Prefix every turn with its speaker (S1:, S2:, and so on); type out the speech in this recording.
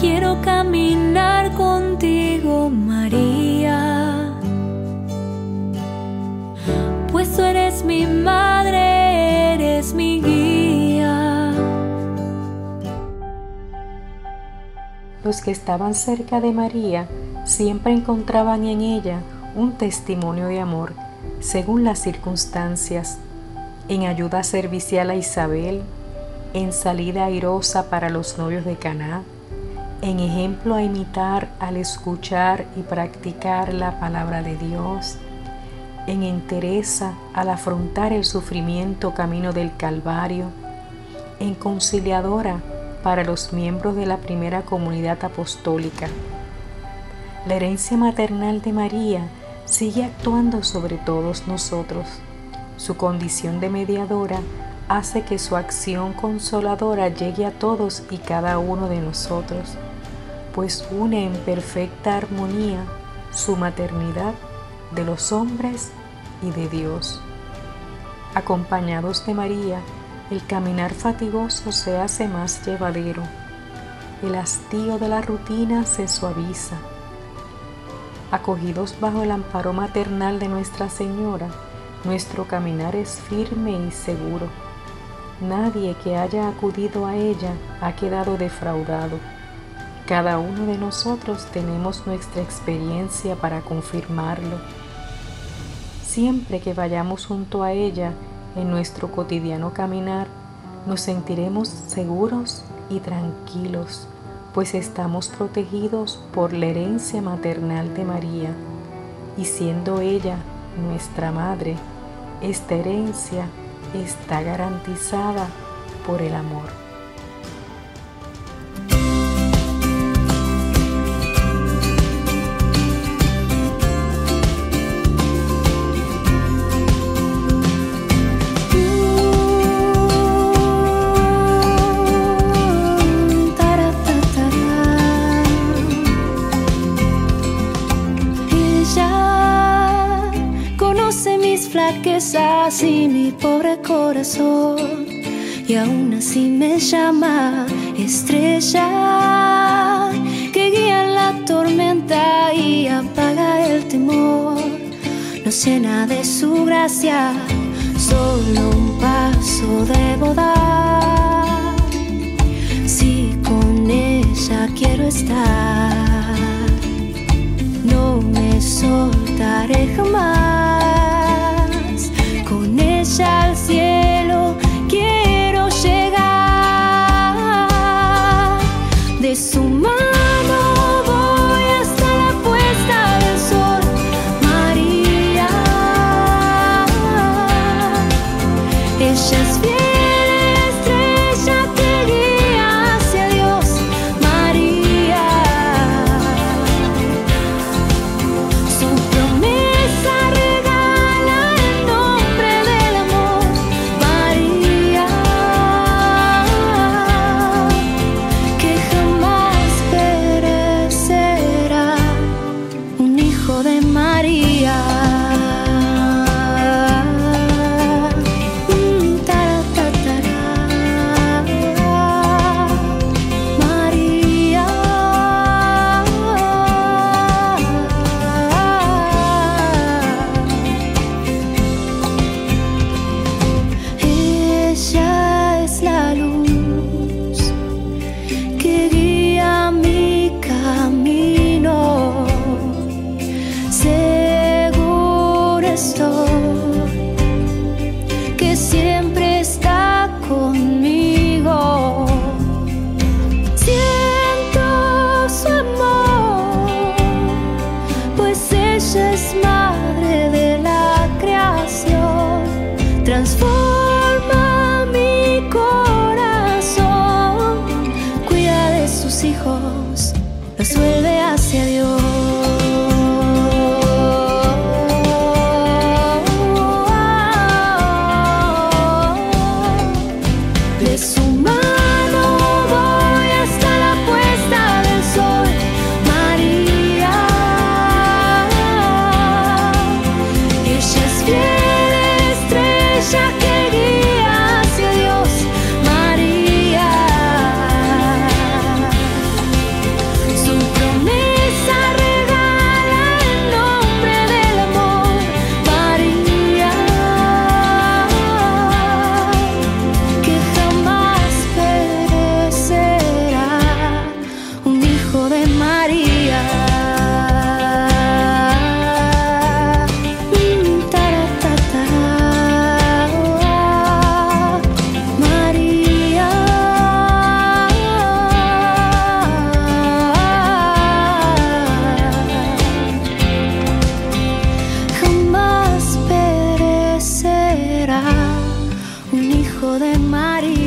S1: quiero caminar contigo, María. Pues tú eres mi madre, eres mi guía.
S2: Los que estaban cerca de María siempre encontraban en ella un testimonio de amor según las circunstancias, en ayuda servicial a Isabel, en salida airosa para los novios de Caná, en ejemplo a imitar al escuchar y practicar la palabra de Dios, en entereza al afrontar el sufrimiento camino del Calvario, en conciliadora para los miembros de la primera comunidad apostólica. La herencia maternal de María sigue actuando sobre todos nosotros. Su condición de mediadora hace que su acción consoladora llegue a todos y cada uno de nosotros, pues une en perfecta armonía su maternidad de los hombres y de Dios. Acompañados de María, el caminar fatigoso se hace más llevadero, el hastío de la rutina se suaviza acogidos bajo el amparo maternal de Nuestra Señora, nuestro caminar es firme y seguro. Nadie que haya acudido a ella ha quedado defraudado. Cada uno de nosotros tenemos nuestra experiencia para confirmarlo. Siempre que vayamos junto a ella en nuestro cotidiano caminar, nos sentiremos seguros y tranquilos pues estamos protegidos por la herencia maternal de María, y siendo ella nuestra madre, esta herencia está garantizada por el amor.
S1: Así mi pobre corazón y aún así me llama estrella que guía la tormenta y apaga el temor. Nos llena de su gracia, solo un paso debo dar. Si con ella quiero estar, no me soltaré jamás al cielo quiero llegar. De su mano voy hijo de María.